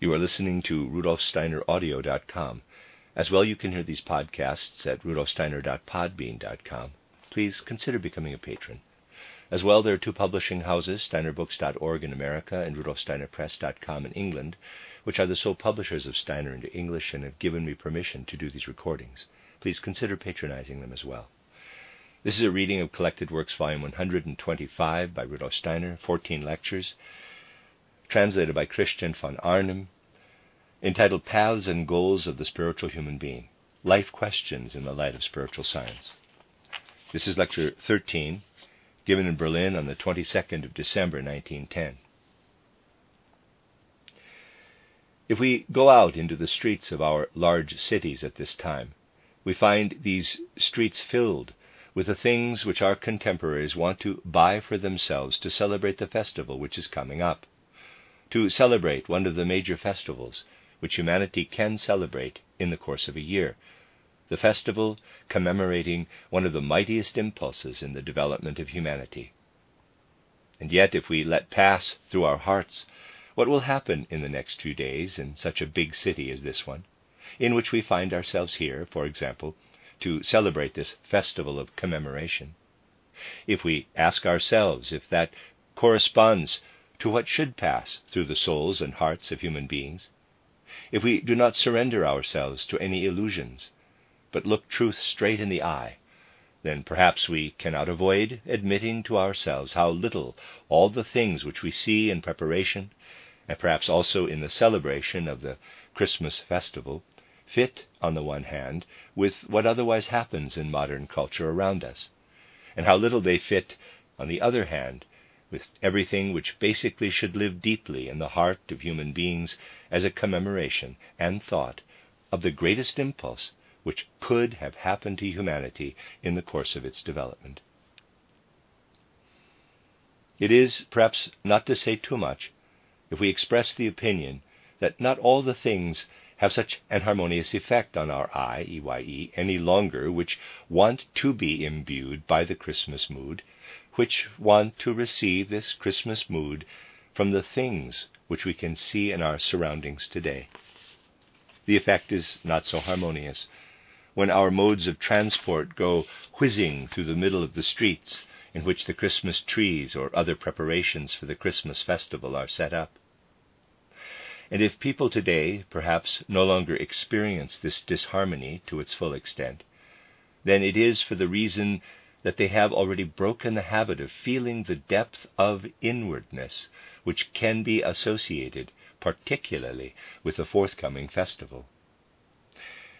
You are listening to rudolfsteineraudio.com. As well, you can hear these podcasts at rudolfsteiner.podbean.com. Please consider becoming a patron. As well, there are two publishing houses, steinerbooks.org in America and rudolfsteinerpress.com in England, which are the sole publishers of Steiner into English and have given me permission to do these recordings. Please consider patronizing them as well. This is a reading of Collected Works, Volume 125 by Rudolf Steiner, 14 lectures, translated by Christian von Arnim, entitled Paths and Goals of the Spiritual Human Being Life Questions in the Light of Spiritual Science. This is Lecture 13, given in Berlin on the 22nd of December 1910. If we go out into the streets of our large cities at this time, we find these streets filled with the things which our contemporaries want to buy for themselves to celebrate the festival which is coming up, to celebrate one of the major festivals which humanity can celebrate in the course of a year, the festival commemorating one of the mightiest impulses in the development of humanity. And yet, if we let pass through our hearts what will happen in the next few days in such a big city as this one, in which we find ourselves here, for example, to celebrate this festival of commemoration, if we ask ourselves if that corresponds to what should pass through the souls and hearts of human beings, if we do not surrender ourselves to any illusions, but look truth straight in the eye, then perhaps we cannot avoid admitting to ourselves how little all the things which we see in preparation, and perhaps also in the celebration of the Christmas festival, fit, on the one hand, with what otherwise happens in modern culture around us, and how little they fit, on the other hand, with everything which basically should live deeply in the heart of human beings as a commemoration and thought of the greatest impulse which could have happened to humanity in the course of its development. It is, perhaps, not to say too much if we express the opinion that not all the things have such an harmonious effect on our eye, EYE, any longer, which want to be imbued by the Christmas mood, which want to receive this Christmas mood from the things which we can see in our surroundings today. The effect is not so harmonious. When our modes of transport go whizzing through the middle of the streets in which the Christmas trees or other preparations for the Christmas festival are set up. And if people today perhaps no longer experience this disharmony to its full extent, then it is for the reason that they have already broken the habit of feeling the depth of inwardness which can be associated particularly with the forthcoming festival.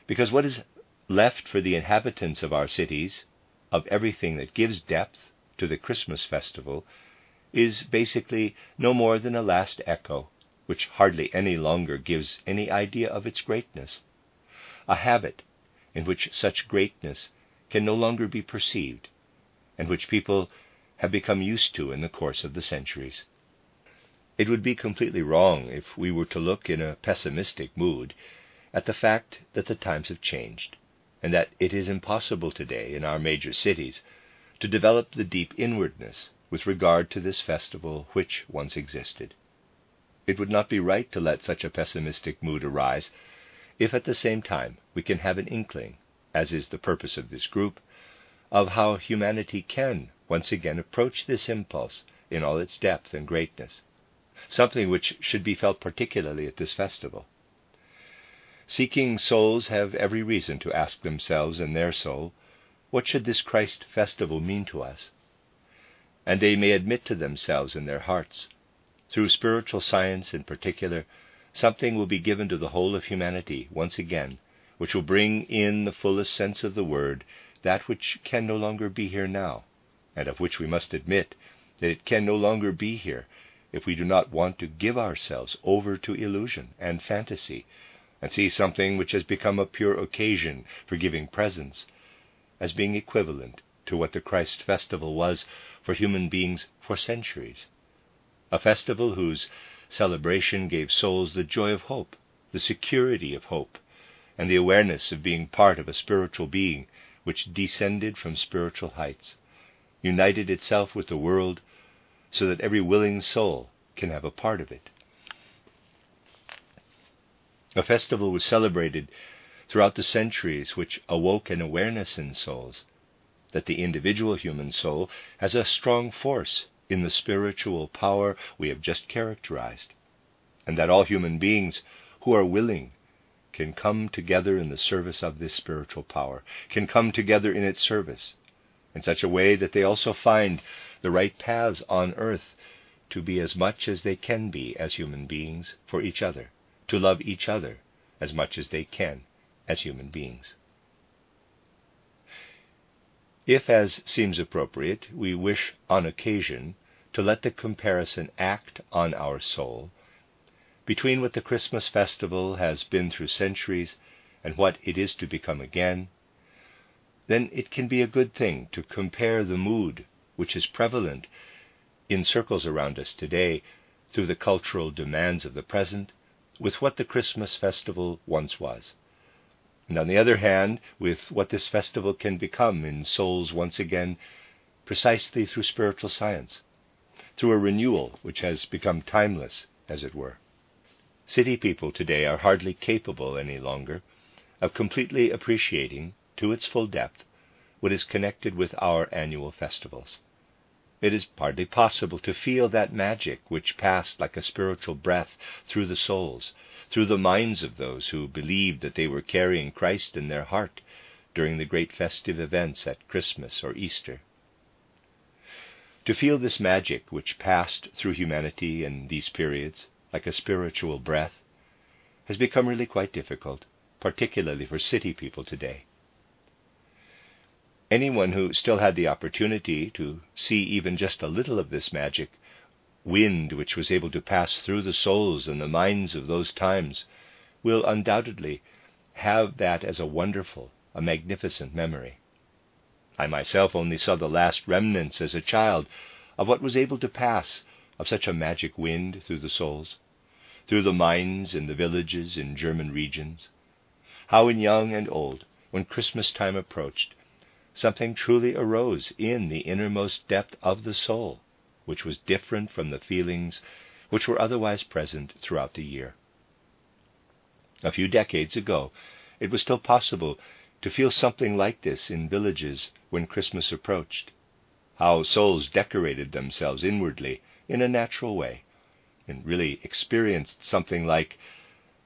Because what is left for the inhabitants of our cities of everything that gives depth to the Christmas festival is basically no more than a last echo, which hardly any longer gives any idea of its greatness, a habit in which such greatness can no longer be perceived, and which people have become used to in the course of the centuries. It would be completely wrong if we were to look in a pessimistic mood at the fact that the times have changed, and that it is impossible today in our major cities to develop the deep inwardness with regard to this festival which once existed. It would not be right to let such a pessimistic mood arise if at the same time we can have an inkling, as is the purpose of this group, of how humanity can once again approach this impulse in all its depth and greatness, something which should be felt particularly at this festival. Seeking souls have every reason to ask themselves in their soul, what should this Christ festival mean to us? And they may admit to themselves in their hearts through spiritual science in particular, something will be given to the whole of humanity once again, which will bring in the fullest sense of the word that which can no longer be here now, and of which we must admit that it can no longer be here if we do not want to give ourselves over to illusion and fantasy and see something which has become a pure occasion for giving presents as being equivalent to what the Christ festival was for human beings for centuries. A festival whose celebration gave souls the joy of hope, the security of hope, and the awareness of being part of a spiritual being which descended from spiritual heights, united itself with the world so that every willing soul can have a part of it. A festival was celebrated throughout the centuries which awoke an awareness in souls that the individual human soul has a strong force in the spiritual power we have just characterized, and that all human beings who are willing can come together in the service of this spiritual power, can come together in its service in such a way that they also find the right paths on earth to be as much as they can be as human beings for each other, to love each other as much as they can as human beings. If, as seems appropriate, we wish on occasion to let the comparison act on our soul between what the Christmas festival has been through centuries and what it is to become again, then it can be a good thing to compare the mood which is prevalent in circles around us today through the cultural demands of the present with what the Christmas festival once was and on the other hand, with what this festival can become in souls once again, precisely through spiritual science, through a renewal which has become timeless, as it were. City people today are hardly capable any longer of completely appreciating, to its full depth, what is connected with our annual festivals. It is hardly possible to feel that magic which passed like a spiritual breath through the souls through the minds of those who believed that they were carrying Christ in their heart during the great festive events at Christmas or Easter. To feel this magic which passed through humanity in these periods, like a spiritual breath, has become really quite difficult, particularly for city people today. Anyone who still had the opportunity to see even just a little of this magic wind which was able to pass through the souls and the minds of those times will undoubtedly have that as a wonderful, a magnificent memory. I myself only saw the last remnants as a child of what was able to pass of such a magic wind through the souls, through the mines and the villages in German regions. How in young and old, when Christmas time approached, something truly arose in the innermost depth of the soul which was different from the feelings which were otherwise present throughout the year. A few decades ago, it was still possible to feel something like this in villages when Christmas approached. How souls decorated themselves inwardly in a natural way, and really experienced something like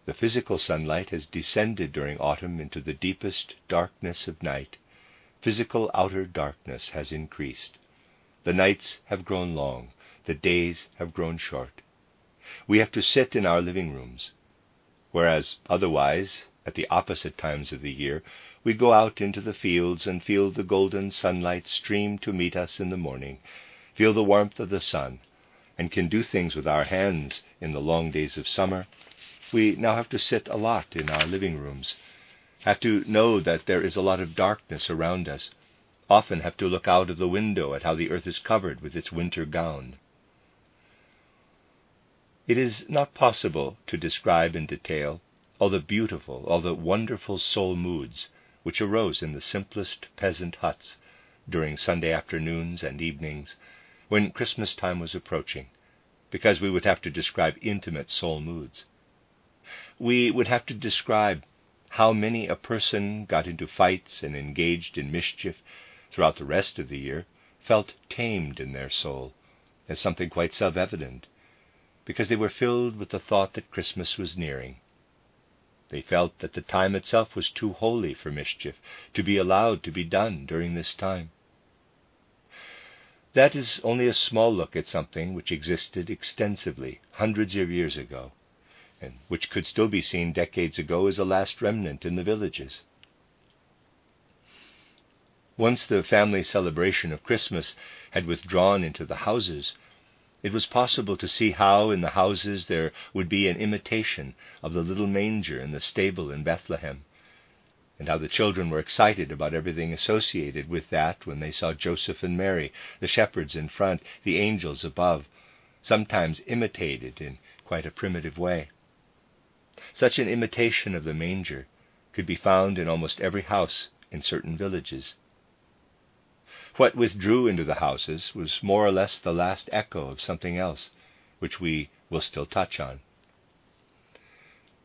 the physical sunlight has descended during autumn into the deepest darkness of night. Physical outer darkness has increased. The nights have grown long, the days have grown short. We have to sit in our living rooms, whereas otherwise, at the opposite times of the year, we go out into the fields and feel the golden sunlight stream to meet us in the morning, feel the warmth of the sun, and can do things with our hands in the long days of summer. We now have to sit a lot in our living rooms, have to know that there is a lot of darkness around us, often have to look out of the window at how the earth is covered with its winter gown. It is not possible to describe in detail all the beautiful, all the wonderful soul moods which arose in the simplest peasant huts during Sunday afternoons and evenings when Christmas time was approaching, because we would have to describe intimate soul moods. We would have to describe how many a person got into fights and engaged in mischief throughout the rest of the year felt tamed in their soul as something quite self evident, because they were filled with the thought that Christmas was nearing. They felt that the time itself was too holy for mischief to be allowed to be done during this time. That is only a small look at something which existed extensively hundreds of years ago, and which could still be seen decades ago as a last remnant in the villages. Once the family celebration of Christmas had withdrawn into the houses, it was possible to see how in the houses there would be an imitation of the little manger in the stable in Bethlehem, and how the children were excited about everything associated with that when they saw Joseph and Mary, the shepherds in front, the angels above, sometimes imitated in quite a primitive way. Such an imitation of the manger could be found in almost every house in certain villages. What withdrew into the houses was more or less the last echo of something else, which we will still touch on.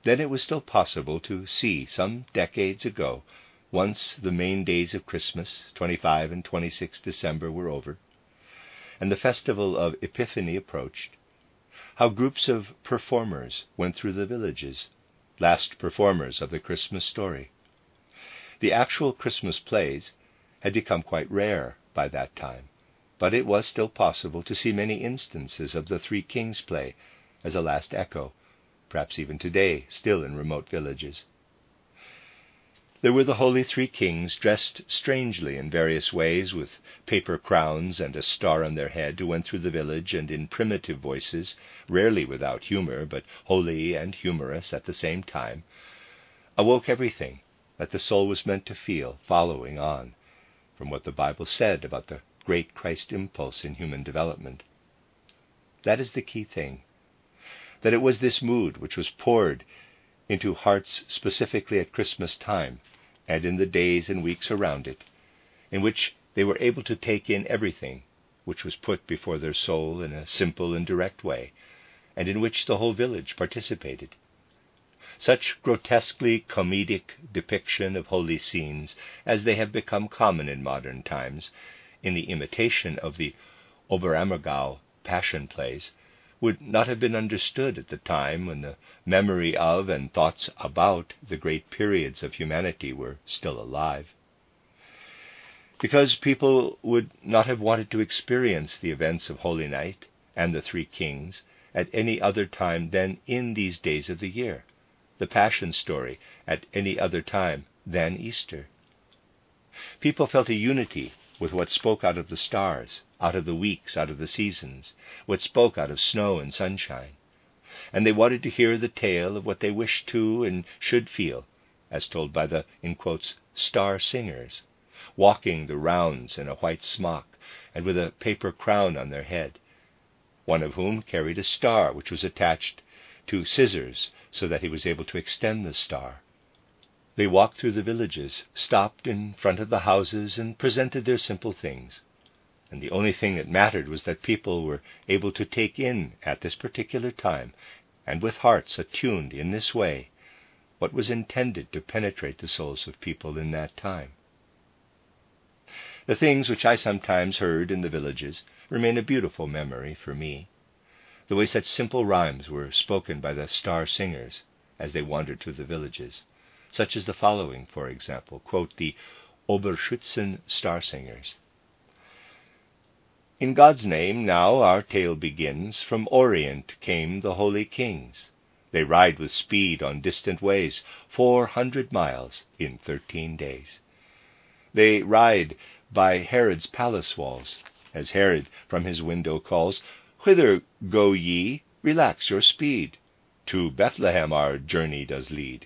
Then it was still possible to see some decades ago, once the main days of Christmas, 25 and 26 December, were over, and the festival of Epiphany approached, how groups of performers went through the villages, last performers of the Christmas story. The actual Christmas plays had become quite rare by that time, but it was still possible to see many instances of the Three Kings play as a last echo, perhaps even today, still in remote villages. There were the holy three kings, dressed strangely in various ways, with paper crowns and a star on their head, who went through the village and in primitive voices, rarely without humor, but holy and humorous at the same time, awoke everything that the soul was meant to feel following on from what the Bible said about the great Christ impulse in human development. That is the key thing. That it was this mood which was poured into hearts specifically at Christmas time and in the days and weeks around it, in which they were able to take in everything which was put before their soul in a simple and direct way, and in which the whole village participated. Such grotesquely comedic depiction of holy scenes as they have become common in modern times, in the imitation of the Oberammergau passion plays, would not have been understood at the time when the memory of and thoughts about the great periods of humanity were still alive. Because people would not have wanted to experience the events of Holy Night and the Three Kings at any other time than in these days of the year, the Passion story at any other time than Easter. People felt a unity with what spoke out of the stars, out of the weeks, out of the seasons, what spoke out of snow and sunshine. And they wanted to hear the tale of what they wished to and should feel, as told by the, in quotes, star singers, walking the rounds in a white smock and with a paper crown on their head, one of whom carried a star which was attached to scissors so that he was able to extend the star. They walked through the villages, stopped in front of the houses, and presented their simple things. And the only thing that mattered was that people were able to take in at this particular time, and with hearts attuned in this way, what was intended to penetrate the souls of people in that time. The things which I sometimes heard in the villages remain a beautiful memory for me. The way such simple rhymes were spoken by the star singers as they wandered through the villages such as the following, for example quote the Oberschützen Star Singers. In God's name now our tale begins. From Orient came the holy kings. They ride with speed on distant ways, four hundred miles in thirteen days. They ride by Herod's palace walls, as Herod from his window calls, Whither go ye? Relax your speed. To Bethlehem our journey does lead.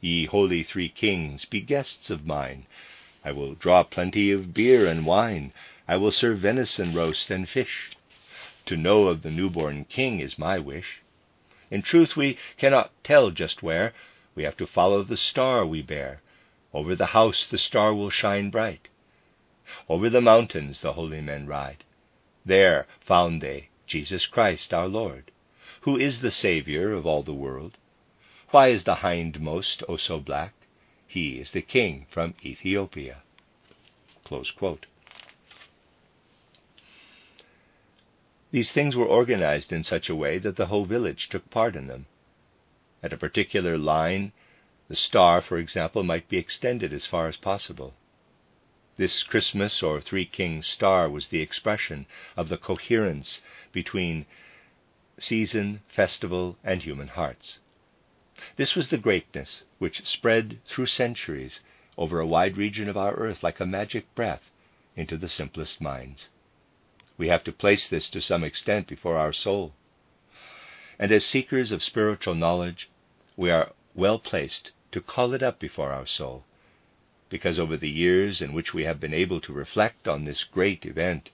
Ye holy three kings, be guests of mine. I will draw plenty of beer and wine. I will serve venison roast and fish. To know of the newborn king is my wish. In truth, we cannot tell just where. We have to follow the star we bear. Over the house the star will shine bright. Over the mountains the holy men ride. There found they Jesus Christ our Lord, who is the Saviour of all the world. Why is the hindmost oh so black? He is the king from Ethiopia. These things were organized in such a way that the whole village took part in them. At a particular line, the star, for example, might be extended as far as possible. This Christmas or Three Kings star was the expression of the coherence between season, festival, and human hearts. This was the greatness which spread through centuries over a wide region of our earth like a magic breath into the simplest minds. We have to place this to some extent before our soul. And as seekers of spiritual knowledge, we are well placed to call it up before our soul, because over the years in which we have been able to reflect on this great event,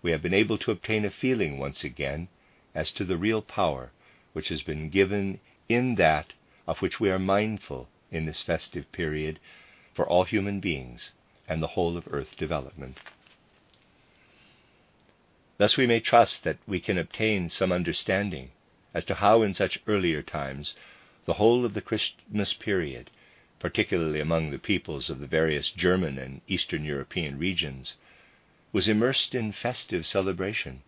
we have been able to obtain a feeling once again as to the real power which has been given in that of which we are mindful in this festive period for all human beings and the whole of earth development. Thus we may trust that we can obtain some understanding as to how in such earlier times the whole of the Christmas period, particularly among the peoples of the various German and Eastern European regions, was immersed in festive celebration,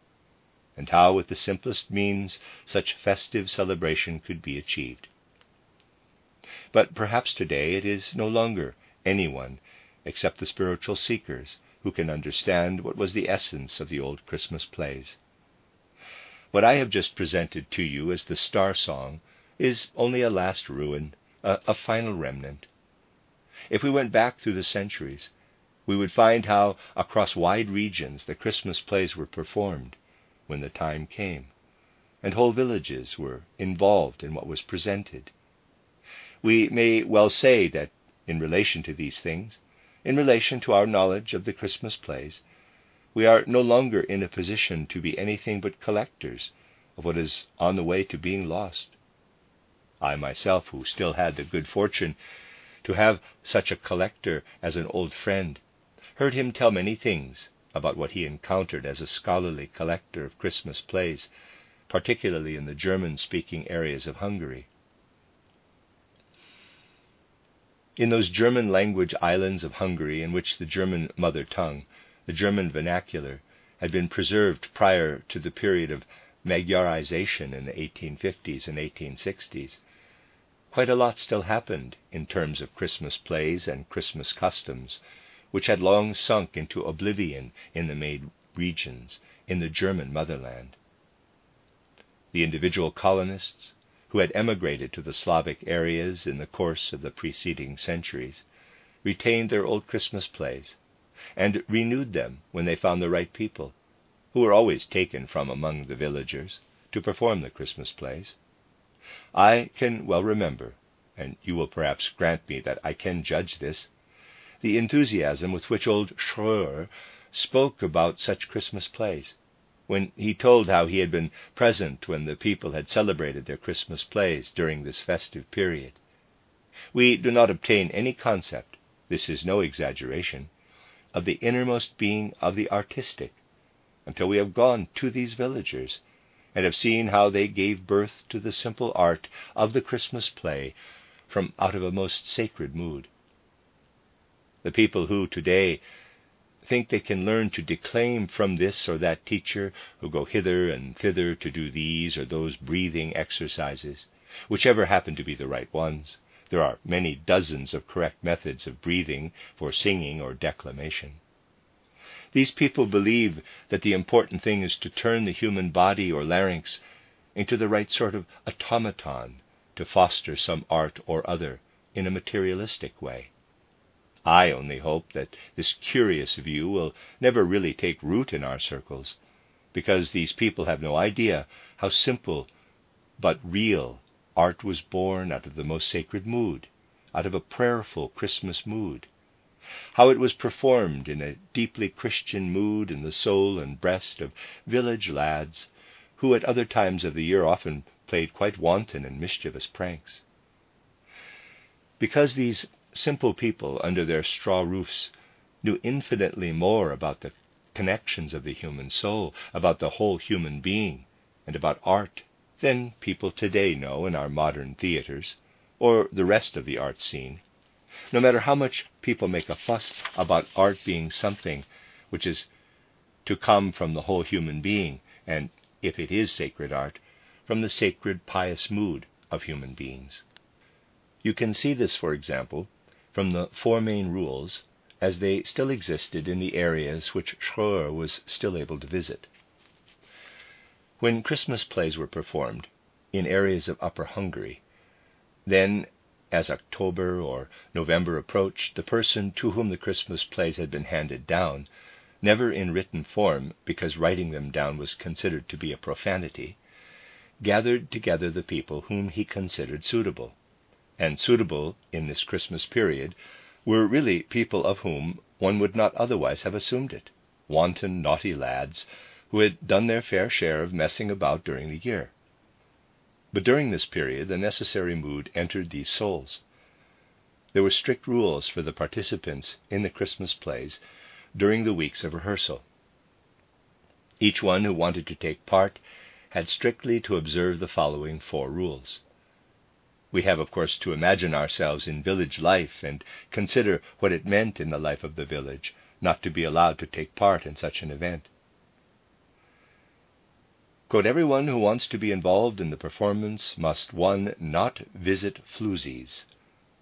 and how, with the simplest means, such festive celebration could be achieved. But perhaps today it is no longer anyone except the spiritual seekers who can understand what was the essence of the old Christmas plays. What I have just presented to you as the Star Song is only a last ruin, a, a final remnant. If we went back through the centuries, we would find how across wide regions the Christmas plays were performed when the time came, and whole villages were involved in what was presented. We may well say that in relation to these things, in relation to our knowledge of the Christmas plays, we are no longer in a position to be anything but collectors of what is on the way to being lost. I myself, who still had the good fortune to have such a collector as an old friend, heard him tell many things about what he encountered as a scholarly collector of Christmas plays, particularly in the German speaking areas of Hungary. In those German language islands of Hungary in which the German mother tongue the German vernacular had been preserved prior to the period of Magyarization in the 1850s and 1860s, quite a lot still happened in terms of Christmas plays and Christmas customs, which had long sunk into oblivion in the made regions in the German motherland. The individual colonists, who had emigrated to the Slavic areas in the course of the preceding centuries, retained their old Christmas plays and renewed them when they found the right people, who were always taken from among the villagers to perform the Christmas plays. I can well remember, and you will perhaps grant me that I can judge this, the enthusiasm with which old Schröer spoke about such Christmas plays, when he told how he had been present when the people had celebrated their Christmas plays during this festive period. We do not obtain any concept, this is no exaggeration, of the innermost being of the artistic until we have gone to these villagers and have seen how they gave birth to the simple art of the Christmas play from out of a most sacred mood. The people who today think they can learn to declaim from this or that teacher, who go hither and thither to do these or those breathing exercises, whichever happen to be the right ones, there are many dozens of correct methods of breathing for singing or declamation. These people believe that the important thing is to turn the human body or larynx into the right sort of automaton to foster some art or other in a materialistic way. I only hope that this curious view will never really take root in our circles, because these people have no idea how simple but real Art was born out of the most sacred mood, out of a prayerful Christmas mood. How it was performed in a deeply Christian mood in the soul and breast of village lads who at other times of the year often played quite wanton and mischievous pranks. Because these simple people under their straw roofs knew infinitely more about the connections of the human soul, about the whole human being, and about art than people today know in our modern theaters or the rest of the art scene. No matter how much people make a fuss about art being something which is to come from the whole human being, and if it is sacred art, from the sacred pious mood of human beings. You can see this, for example, from the four main rules as they still existed in the areas which Schröer was still able to visit. When Christmas plays were performed in areas of Upper Hungary, then, as October or November approached, the person to whom the Christmas plays had been handed down, never in written form, because writing them down was considered to be a profanity, gathered together the people whom he considered suitable. And suitable in this Christmas period were really people of whom one would not otherwise have assumed it wanton, naughty lads who had done their fair share of messing about during the year. But during this period, the necessary mood entered these souls. There were strict rules for the participants in the Christmas plays during the weeks of rehearsal. Each one who wanted to take part had strictly to observe the following four rules. We have, of course, to imagine ourselves in village life and consider what it meant in the life of the village not to be allowed to take part in such an event. Quote, Everyone who wants to be involved in the performance must 1. Not visit floozies,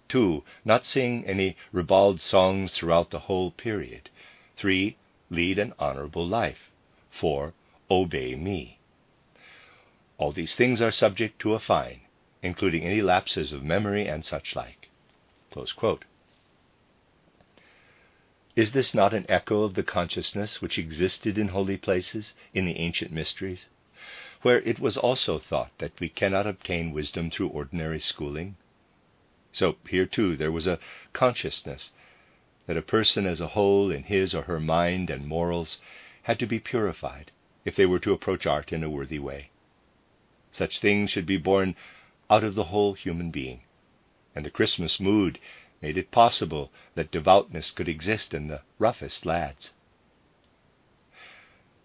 2. Not sing any ribald songs throughout the whole period, 3. Lead an honorable life, 4. Obey me. All these things are subject to a fine, including any lapses of memory and such like. Is this not an echo of the consciousness which existed in holy places in the ancient mysteries, where it was also thought that we cannot obtain wisdom through ordinary schooling? So here too there was a consciousness that a person as a whole in his or her mind and morals had to be purified if they were to approach art in a worthy way. Such things should be born out of the whole human being. And the Christmas mood made it possible that devoutness could exist in the roughest lads.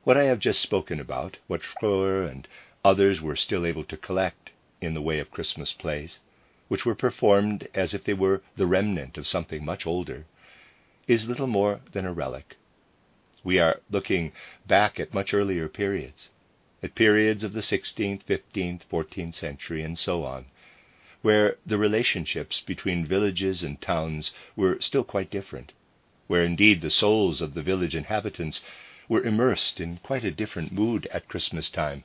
What I have just spoken about, what Schröer and others were still able to collect in the way of Christmas plays, which were performed as if they were the remnant of something much older, is little more than a relic. We are looking back at much earlier periods, at periods of the 16th, 15th, 14th century, and so on, where the relationships between villages and towns were still quite different, where indeed the souls of the village inhabitants were immersed in quite a different mood at Christmas time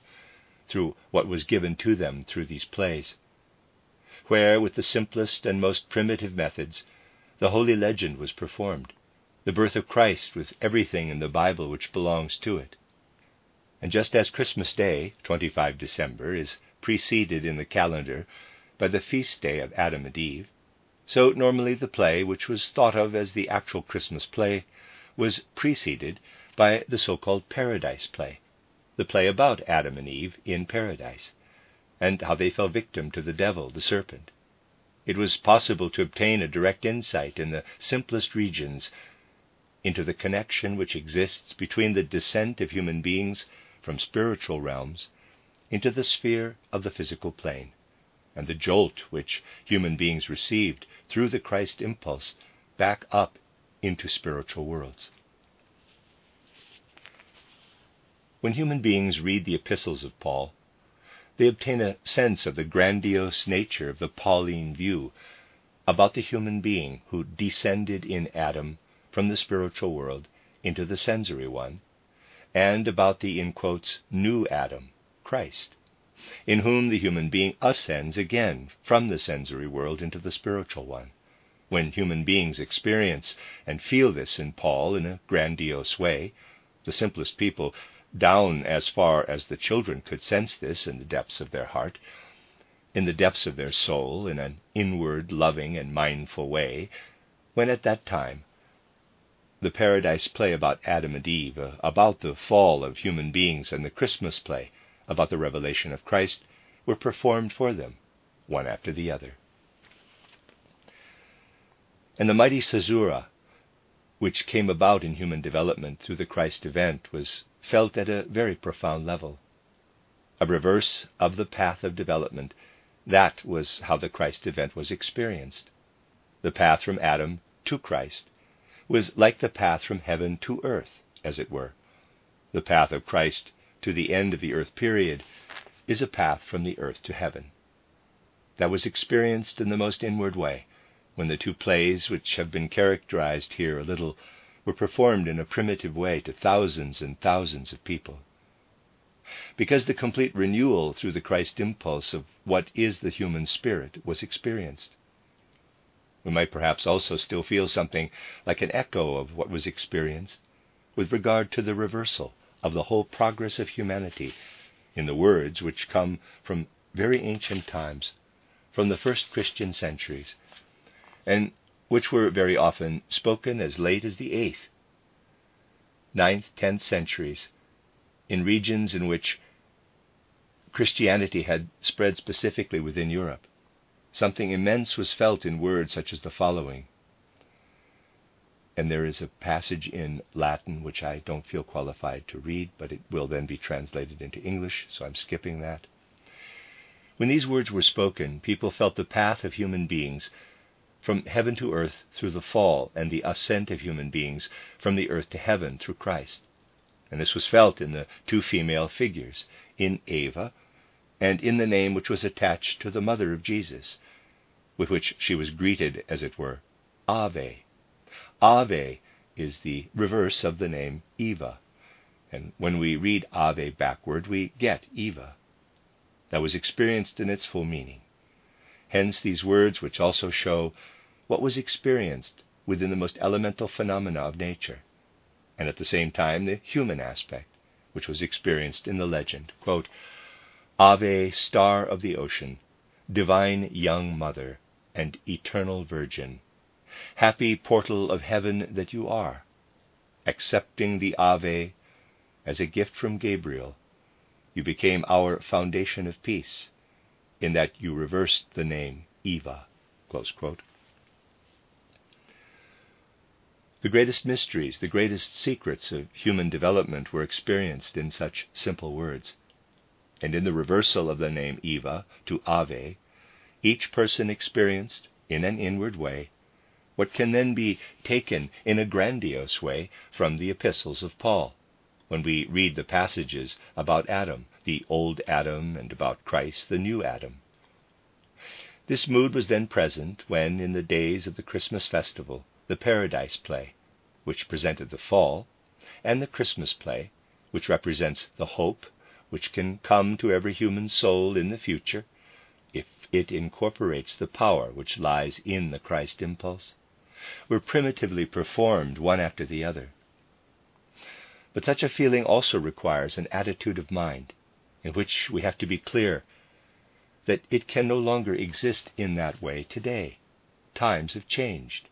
through what was given to them through these plays, where, with the simplest and most primitive methods, the holy legend was performed, the birth of Christ with everything in the Bible which belongs to it. And just as Christmas Day, 25 December, is preceded in the calendar by the feast day of Adam and Eve, so normally the play, which was thought of as the actual Christmas play, was preceded by the so called Paradise play, the play about Adam and Eve in paradise, and how they fell victim to the devil, the serpent. It was possible to obtain a direct insight in the simplest regions into the connection which exists between the descent of human beings from spiritual realms into the sphere of the physical plane, and the jolt which human beings received through the Christ impulse back up into spiritual worlds. When human beings read the epistles of Paul, they obtain a sense of the grandiose nature of the Pauline view about the human being who descended in Adam from the spiritual world into the sensory one, and about the, in quotes, new Adam, Christ, in whom the human being ascends again from the sensory world into the spiritual one. When human beings experience and feel this in Paul in a grandiose way, the simplest people, down as far as the children could sense this in the depths of their heart, in the depths of their soul, in an inward, loving, and mindful way, when at that time the Paradise play about Adam and Eve, uh, about the fall of human beings, and the Christmas play about the revelation of Christ were performed for them, one after the other. And the mighty caesura, which came about in human development through the Christ event, was felt at a very profound level. A reverse of the path of development, that was how the Christ event was experienced. The path from Adam to Christ was like the path from heaven to earth, as it were. The path of Christ to the end of the earth period is a path from the earth to heaven. That was experienced in the most inward way when the two plays, which have been characterized here a little, were performed in a primitive way to thousands and thousands of people. Because the complete renewal through the Christ impulse of what is the human spirit was experienced. We might perhaps also still feel something like an echo of what was experienced with regard to the reversal of the whole progress of humanity in the words which come from very ancient times, from the first Christian centuries, and which were very often spoken as late as the 8th, ninth, 10th centuries, in regions in which Christianity had spread specifically within Europe. Something immense was felt in words such as the following. And there is a passage in Latin which I don't feel qualified to read, but it will then be translated into English, so I'm skipping that. When these words were spoken, people felt the path of human beings from heaven to earth through the fall, and the ascent of human beings from the earth to heaven through Christ. And this was felt in the two female figures, in Eva, and in the name which was attached to the mother of Jesus, with which she was greeted, as it were, Ave. Ave is the reverse of the name Eva, and when we read Ave backward, we get Eva. That was experienced in its full meaning. Hence these words, which also show what was experienced within the most elemental phenomena of nature, and at the same time the human aspect, which was experienced in the legend. Quote, Ave, star of the ocean, divine young mother, and eternal virgin, happy portal of heaven that you are, accepting the Ave as a gift from Gabriel, you became our foundation of peace, in that you reversed the name Eva. The greatest mysteries, the greatest secrets of human development were experienced in such simple words. And in the reversal of the name Eva to Ave, each person experienced, in an inward way, what can then be taken in a grandiose way from the epistles of Paul, when we read the passages about Adam, the old Adam, and about Christ, the new Adam. This mood was then present when, in the days of the Christmas festival, the Paradise play, which presented the fall, and the Christmas play, which represents the hope which can come to every human soul in the future, if it incorporates the power which lies in the Christ impulse, were primitively performed one after the other. But such a feeling also requires an attitude of mind in which we have to be clear that it can no longer exist in that way today. Times have changed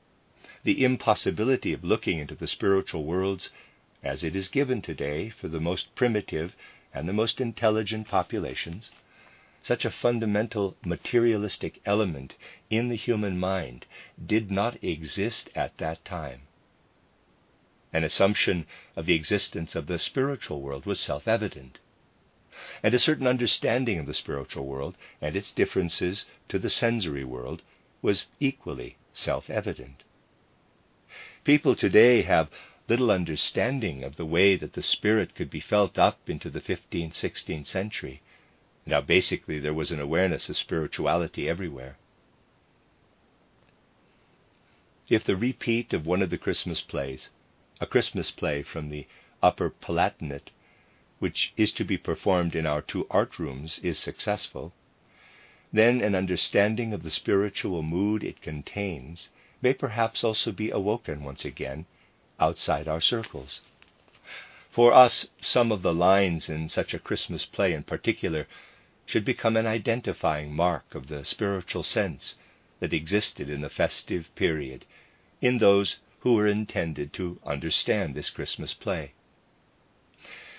the impossibility of looking into the spiritual worlds as it is given today for the most primitive and the most intelligent populations, such a fundamental materialistic element in the human mind did not exist at that time. An assumption of the existence of the spiritual world was self evident, and a certain understanding of the spiritual world and its differences to the sensory world was equally self evident. People today have little understanding of the way that the Spirit could be felt up into the 15th, 16th century. Now, basically, there was an awareness of spirituality everywhere. If the repeat of one of the Christmas plays, a Christmas play from the Upper Palatinate, which is to be performed in our two art rooms, is successful, then an understanding of the spiritual mood it contains may perhaps also be awoken once again outside our circles. For us, some of the lines in such a Christmas play in particular should become an identifying mark of the spiritual sense that existed in the festive period in those who were intended to understand this Christmas play.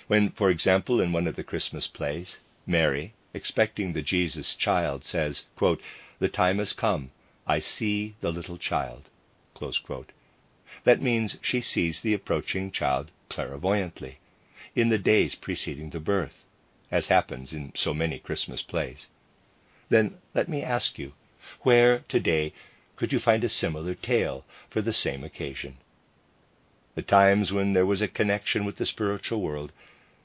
When, for example, in one of the Christmas plays, Mary, expecting the Jesus child, says, quote, The time has come I see the little child. That means she sees the approaching child clairvoyantly, in the days preceding the birth, as happens in so many Christmas plays. Then let me ask you, where today could you find a similar tale for the same occasion? The times when there was a connection with the spiritual world,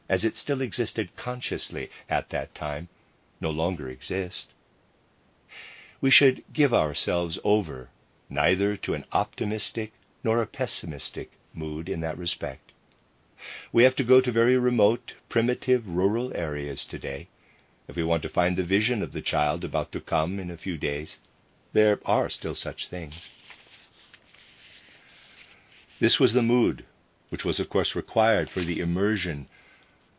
as it still existed consciously at that time, no longer exist we should give ourselves over neither to an optimistic nor a pessimistic mood in that respect. We have to go to very remote, primitive rural areas today if we want to find the vision of the child about to come in a few days. There are still such things. This was the mood which was, of course, required for the immersion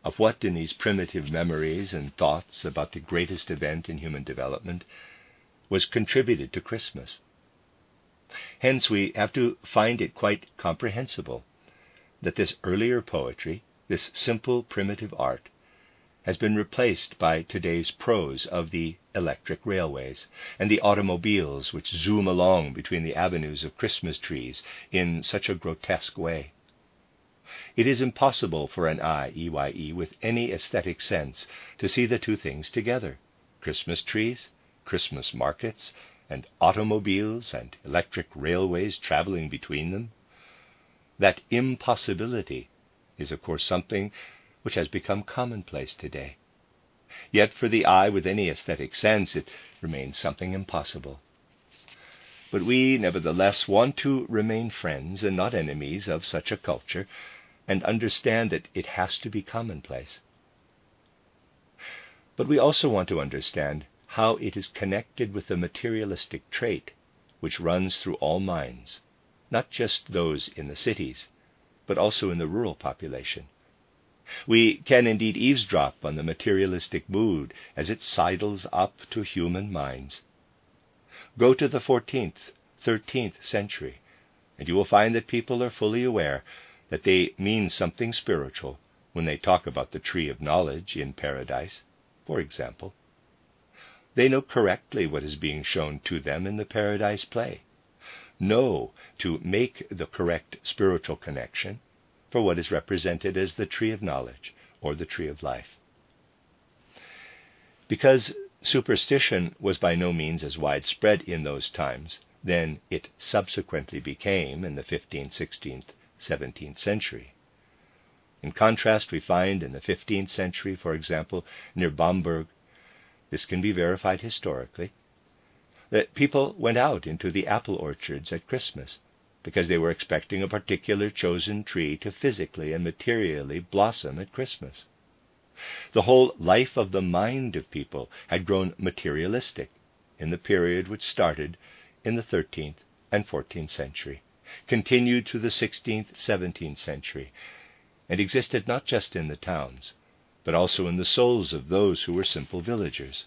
of what in these primitive memories and thoughts about the greatest event in human development was contributed to Christmas. Hence, we have to find it quite comprehensible that this earlier poetry, this simple primitive art, has been replaced by today's prose of the electric railways and the automobiles which zoom along between the avenues of Christmas trees in such a grotesque way. It is impossible for an eye, EYE, with any aesthetic sense, to see the two things together Christmas trees, Christmas markets, and automobiles and electric railways traveling between them. That impossibility is, of course, something which has become commonplace today. Yet for the eye with any aesthetic sense, it remains something impossible. But we, nevertheless, want to remain friends and not enemies of such a culture, and understand that it has to be commonplace. But we also want to understand how it is connected with the materialistic trait which runs through all minds, not just those in the cities, but also in the rural population. We can indeed eavesdrop on the materialistic mood as it sidles up to human minds. Go to the 14th, 13th century, and you will find that people are fully aware that they mean something spiritual when they talk about the tree of knowledge in paradise for example. They know correctly what is being shown to them in the paradise play, know to make the correct spiritual connection for what is represented as the tree of knowledge or the tree of life. Because superstition was by no means as widespread in those times than it subsequently became in the 15th, 16th, 17th century. In contrast, we find in the 15th century, for example, near Bamberg, this can be verified historically, that people went out into the apple orchards at Christmas because they were expecting a particular chosen tree to physically and materially blossom at Christmas. The whole life of the mind of people had grown materialistic in the period which started in the 13th and 14th century, continued through the 16th, 17th century, and existed not just in the towns, but also in the souls of those who were simple villagers.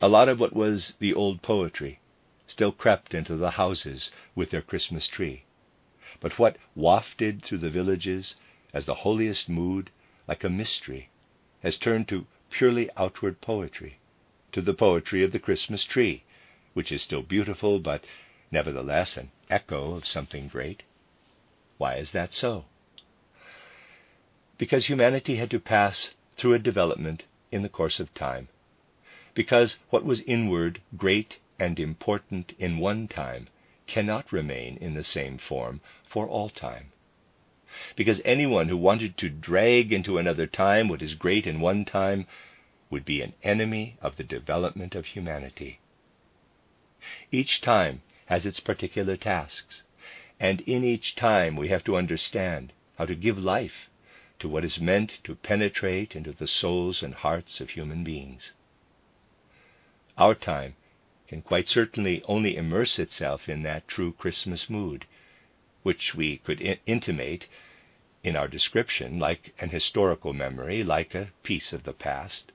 A lot of what was the old poetry still crept into the houses with their Christmas tree, but what wafted through the villages as the holiest mood, like a mystery, has turned to purely outward poetry, to the poetry of the Christmas tree, which is still beautiful, but nevertheless an echo of something great. Why is that so? Because humanity had to pass through a development in the course of time. Because what was inward, great, and important in one time cannot remain in the same form for all time. Because anyone who wanted to drag into another time what is great in one time would be an enemy of the development of humanity. Each time has its particular tasks. And in each time we have to understand how to give life to what is meant to penetrate into the souls and hearts of human beings. Our time can quite certainly only immerse itself in that true Christmas mood, which we could I- intimate in our description like an historical memory, like a piece of the past.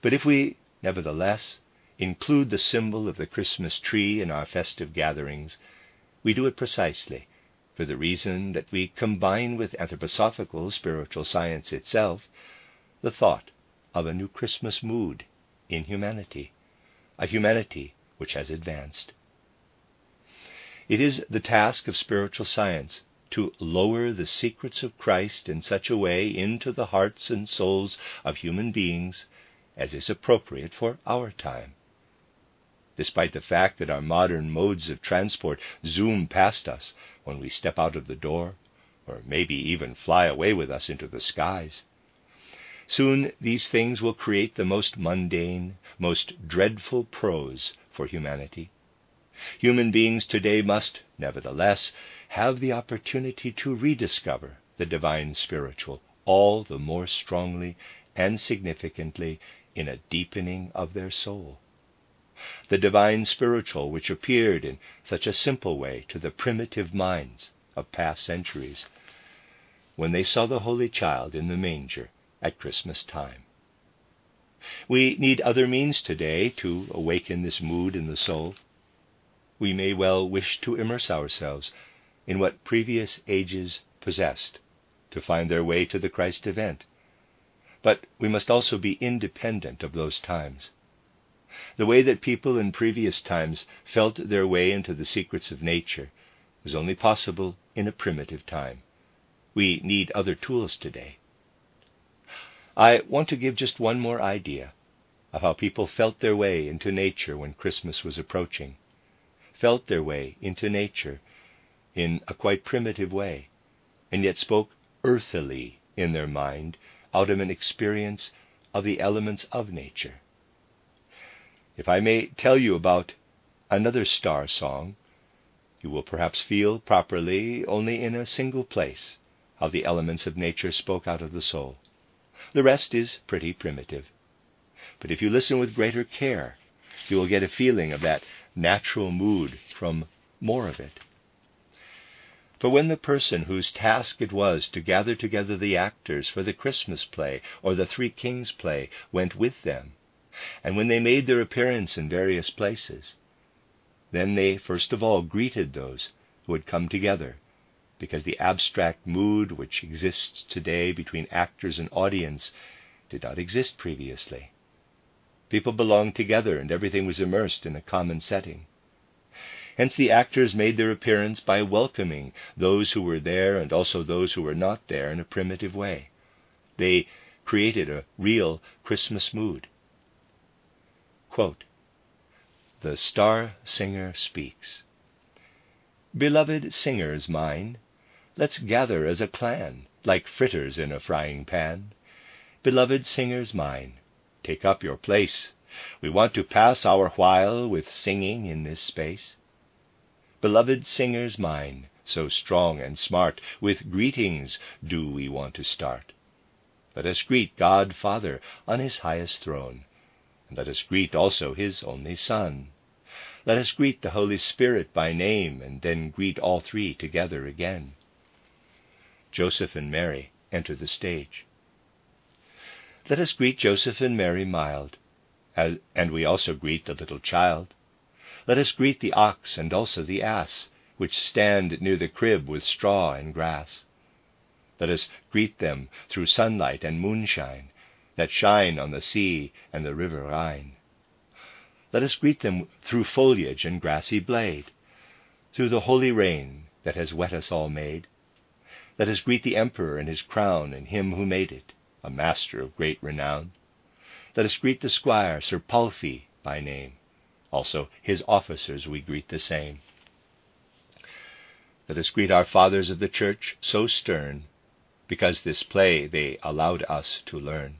But if we, nevertheless, include the symbol of the Christmas tree in our festive gatherings, we do it precisely for the reason that we combine with anthroposophical spiritual science itself the thought of a new Christmas mood in humanity, a humanity which has advanced. It is the task of spiritual science to lower the secrets of Christ in such a way into the hearts and souls of human beings as is appropriate for our time despite the fact that our modern modes of transport zoom past us when we step out of the door, or maybe even fly away with us into the skies. Soon these things will create the most mundane, most dreadful prose for humanity. Human beings today must, nevertheless, have the opportunity to rediscover the divine spiritual all the more strongly and significantly in a deepening of their soul the divine spiritual which appeared in such a simple way to the primitive minds of past centuries when they saw the Holy Child in the manger at Christmas time. We need other means today to awaken this mood in the soul. We may well wish to immerse ourselves in what previous ages possessed to find their way to the Christ event. But we must also be independent of those times. The way that people in previous times felt their way into the secrets of nature was only possible in a primitive time. We need other tools today. I want to give just one more idea of how people felt their way into nature when Christmas was approaching, felt their way into nature in a quite primitive way, and yet spoke earthily in their mind out of an experience of the elements of nature. If I may tell you about another star song, you will perhaps feel properly only in a single place how the elements of nature spoke out of the soul. The rest is pretty primitive. But if you listen with greater care, you will get a feeling of that natural mood from more of it. For when the person whose task it was to gather together the actors for the Christmas play or the Three Kings play went with them, and when they made their appearance in various places, then they first of all greeted those who had come together, because the abstract mood which exists today between actors and audience did not exist previously. People belonged together and everything was immersed in a common setting. Hence the actors made their appearance by welcoming those who were there and also those who were not there in a primitive way. They created a real Christmas mood. Quote, the star singer speaks. Beloved singers mine, let's gather as a clan, like fritters in a frying pan. Beloved singers mine, take up your place. We want to pass our while with singing in this space. Beloved singers mine, so strong and smart, with greetings do we want to start. Let us greet God Father on his highest throne, and let us greet also his only Son. Let us greet the Holy Spirit by name, and then greet all three together again. Joseph and Mary enter the stage. Let us greet Joseph and Mary mild, as, and we also greet the little child. Let us greet the ox and also the ass, which stand near the crib with straw and grass. Let us greet them through sunlight and moonshine that shine on the sea and the river Rhine. Let us greet them through foliage and grassy blade, through the holy rain that has wet us all made. Let us greet the emperor and his crown and him who made it, a master of great renown. Let us greet the squire, Sir Palfy by name. Also his officers we greet the same. Let us greet our fathers of the church so stern, because this play they allowed us to learn.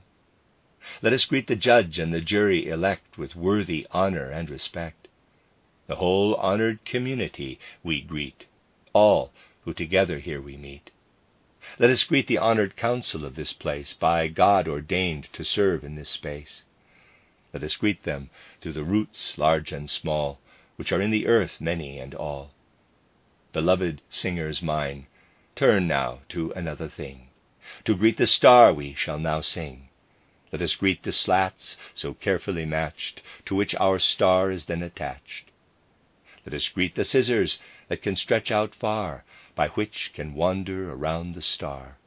Let us greet the judge and the jury elect with worthy honor and respect. The whole honored community we greet, all who together here we meet. Let us greet the honored council of this place, by God ordained to serve in this space. Let us greet them through the roots large and small, which are in the earth many and all. Beloved singers mine, turn now to another thing. To greet the star we shall now sing. Let us greet the slats, so carefully matched, to which our star is then attached. Let us greet the scissors that can stretch out far, by which can wander around the star.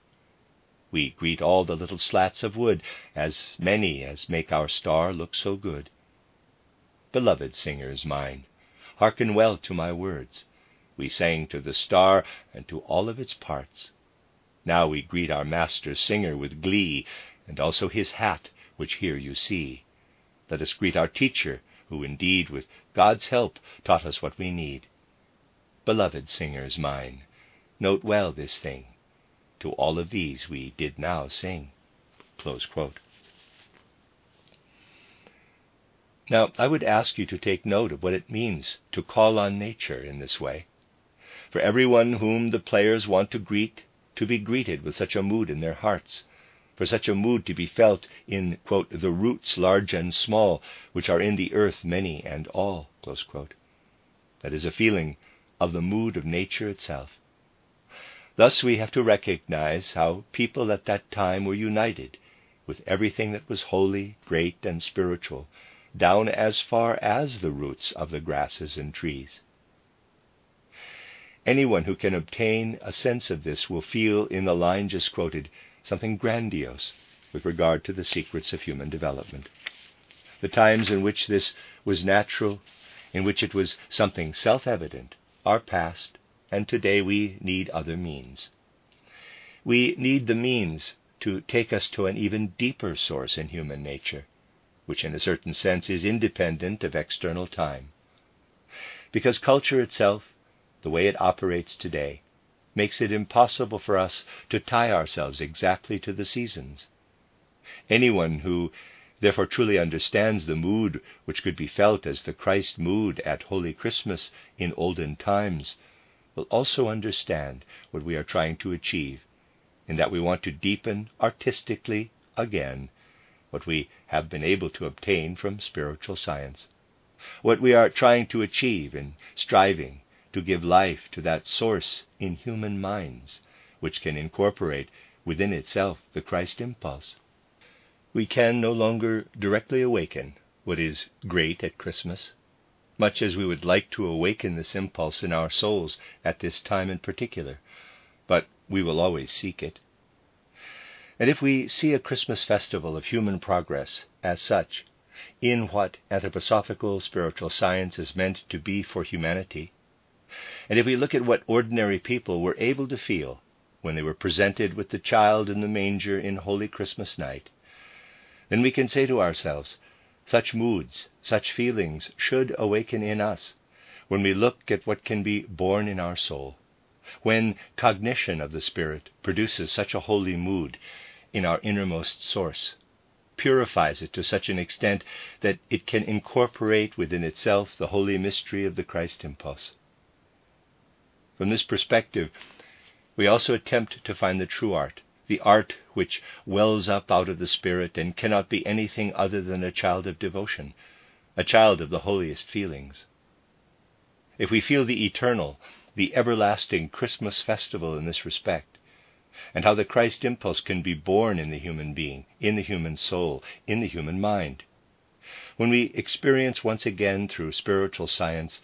We greet all the little slats of wood, as many as make our star look so good. Beloved singers mine, hearken well to my words. We sang to the star and to all of its parts. Now we greet our master singer with glee, and also his hat, which here you see. Let us greet our teacher, who indeed, with God's help, taught us what we need. Beloved singers mine, note well this thing. To all of these we did now sing. Now, I would ask you to take note of what it means to call on nature in this way. For everyone whom the players want to greet, to be greeted with such a mood in their hearts, for such a mood to be felt in, quote, the roots large and small, which are in the earth many and all, That is a feeling of the mood of nature itself. Thus we have to recognize how people at that time were united with everything that was holy, great, and spiritual, down as far as the roots of the grasses and trees. Anyone who can obtain a sense of this will feel in the line just quoted something grandiose with regard to the secrets of human development. The times in which this was natural, in which it was something self evident, are past and today we need other means. We need the means to take us to an even deeper source in human nature, which in a certain sense is independent of external time. Because culture itself, the way it operates today, makes it impossible for us to tie ourselves exactly to the seasons. Anyone who therefore truly understands the mood which could be felt as the Christ mood at Holy Christmas in olden times will also understand what we are trying to achieve, in that we want to deepen artistically again what we have been able to obtain from spiritual science, what we are trying to achieve in striving to give life to that source in human minds which can incorporate within itself the Christ impulse. We can no longer directly awaken what is great at Christmas much as we would like to awaken this impulse in our souls at this time in particular, but we will always seek it. And if we see a Christmas festival of human progress as such, in what anthroposophical spiritual science is meant to be for humanity, and if we look at what ordinary people were able to feel when they were presented with the child in the manger in Holy Christmas night, then we can say to ourselves such moods, such feelings should awaken in us when we look at what can be born in our soul, when cognition of the Spirit produces such a holy mood in our innermost source, purifies it to such an extent that it can incorporate within itself the holy mystery of the Christ impulse. From this perspective, we also attempt to find the true art the art which wells up out of the Spirit and cannot be anything other than a child of devotion, a child of the holiest feelings. If we feel the eternal, the everlasting Christmas festival in this respect, and how the Christ impulse can be born in the human being, in the human soul, in the human mind, when we experience once again through spiritual science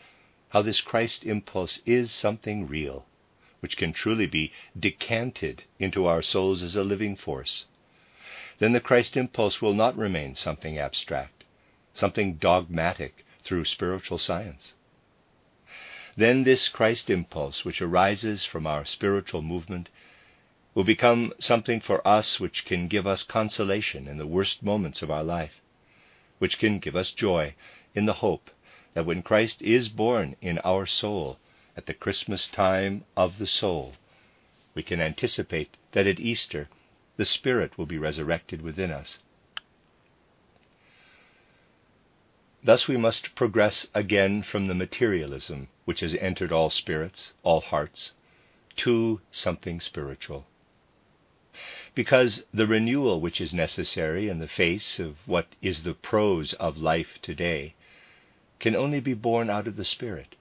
how this Christ impulse is something real, which can truly be decanted into our souls as a living force, then the Christ impulse will not remain something abstract, something dogmatic through spiritual science. Then this Christ impulse, which arises from our spiritual movement, will become something for us which can give us consolation in the worst moments of our life, which can give us joy in the hope that when Christ is born in our soul, at the Christmas time of the soul, we can anticipate that at Easter the Spirit will be resurrected within us. Thus we must progress again from the materialism which has entered all spirits, all hearts, to something spiritual. Because the renewal which is necessary in the face of what is the prose of life today can only be born out of the Spirit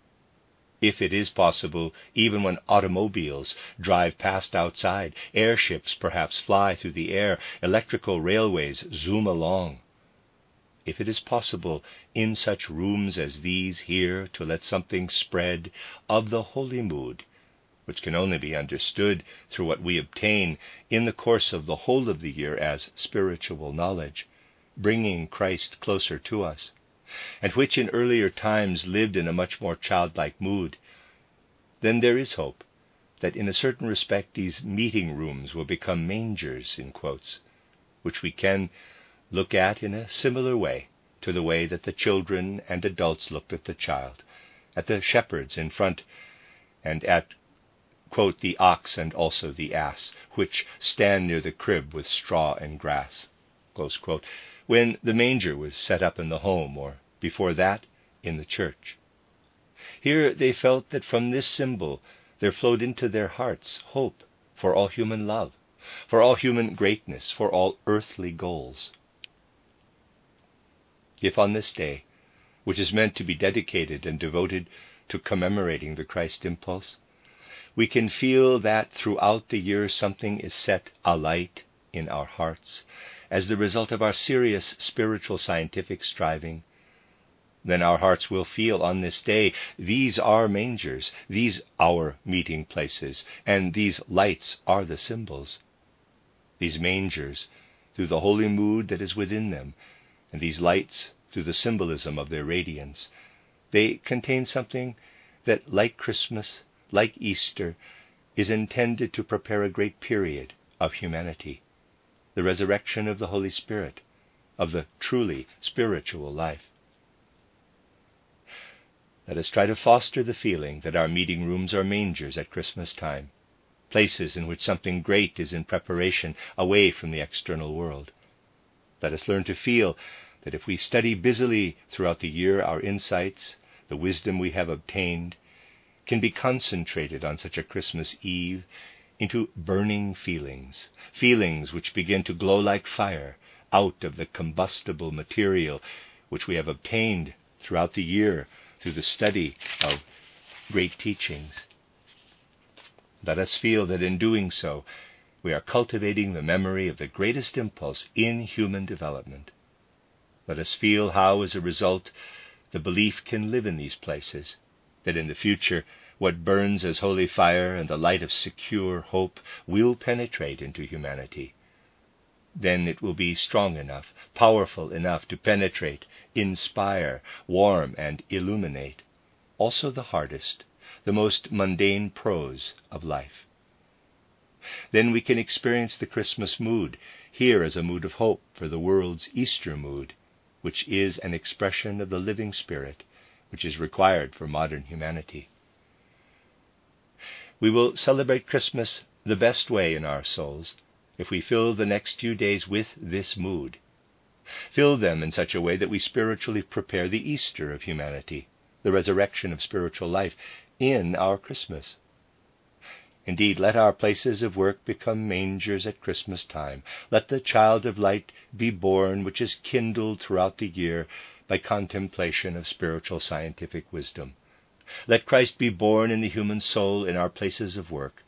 if it is possible, even when automobiles drive past outside, airships perhaps fly through the air, electrical railways zoom along. If it is possible in such rooms as these here to let something spread of the holy mood, which can only be understood through what we obtain in the course of the whole of the year as spiritual knowledge, bringing Christ closer to us, and which in earlier times lived in a much more childlike mood, then there is hope that in a certain respect these meeting rooms will become mangers, in quotes, which we can look at in a similar way to the way that the children and adults looked at the child, at the shepherds in front, and at, quote, the ox and also the ass, which stand near the crib with straw and grass, when the manger was set up in the home, or before that, in the church. Here they felt that from this symbol there flowed into their hearts hope for all human love, for all human greatness, for all earthly goals. If on this day, which is meant to be dedicated and devoted to commemorating the Christ impulse, we can feel that throughout the year something is set alight in our hearts as the result of our serious spiritual scientific striving, then our hearts will feel on this day these are mangers, these our meeting places, and these lights are the symbols. These mangers, through the holy mood that is within them, and these lights, through the symbolism of their radiance, they contain something that, like Christmas, like Easter, is intended to prepare a great period of humanity the resurrection of the Holy Spirit, of the truly spiritual life. Let us try to foster the feeling that our meeting rooms are mangers at Christmas time, places in which something great is in preparation away from the external world. Let us learn to feel that if we study busily throughout the year, our insights, the wisdom we have obtained, can be concentrated on such a Christmas Eve into burning feelings, feelings which begin to glow like fire out of the combustible material which we have obtained throughout the year through the study of great teachings. Let us feel that in doing so, we are cultivating the memory of the greatest impulse in human development. Let us feel how, as a result, the belief can live in these places, that in the future what burns as holy fire and the light of secure hope will penetrate into humanity. Then it will be strong enough, powerful enough to penetrate, inspire, warm, and illuminate also the hardest, the most mundane prose of life. Then we can experience the Christmas mood here as a mood of hope for the world's Easter mood, which is an expression of the living spirit which is required for modern humanity. We will celebrate Christmas the best way in our souls if we fill the next few days with this mood. Fill them in such a way that we spiritually prepare the Easter of humanity, the resurrection of spiritual life, in our Christmas. Indeed, let our places of work become mangers at Christmas time. Let the child of light be born, which is kindled throughout the year by contemplation of spiritual scientific wisdom. Let Christ be born in the human soul in our places of work,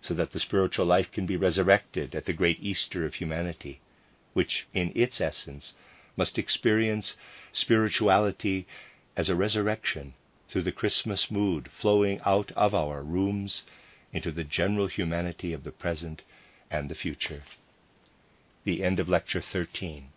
so that the spiritual life can be resurrected at the great Easter of humanity, which, in its essence, must experience spirituality as a resurrection through the Christmas mood flowing out of our rooms into the general humanity of the present and the future. The end of Lecture 13.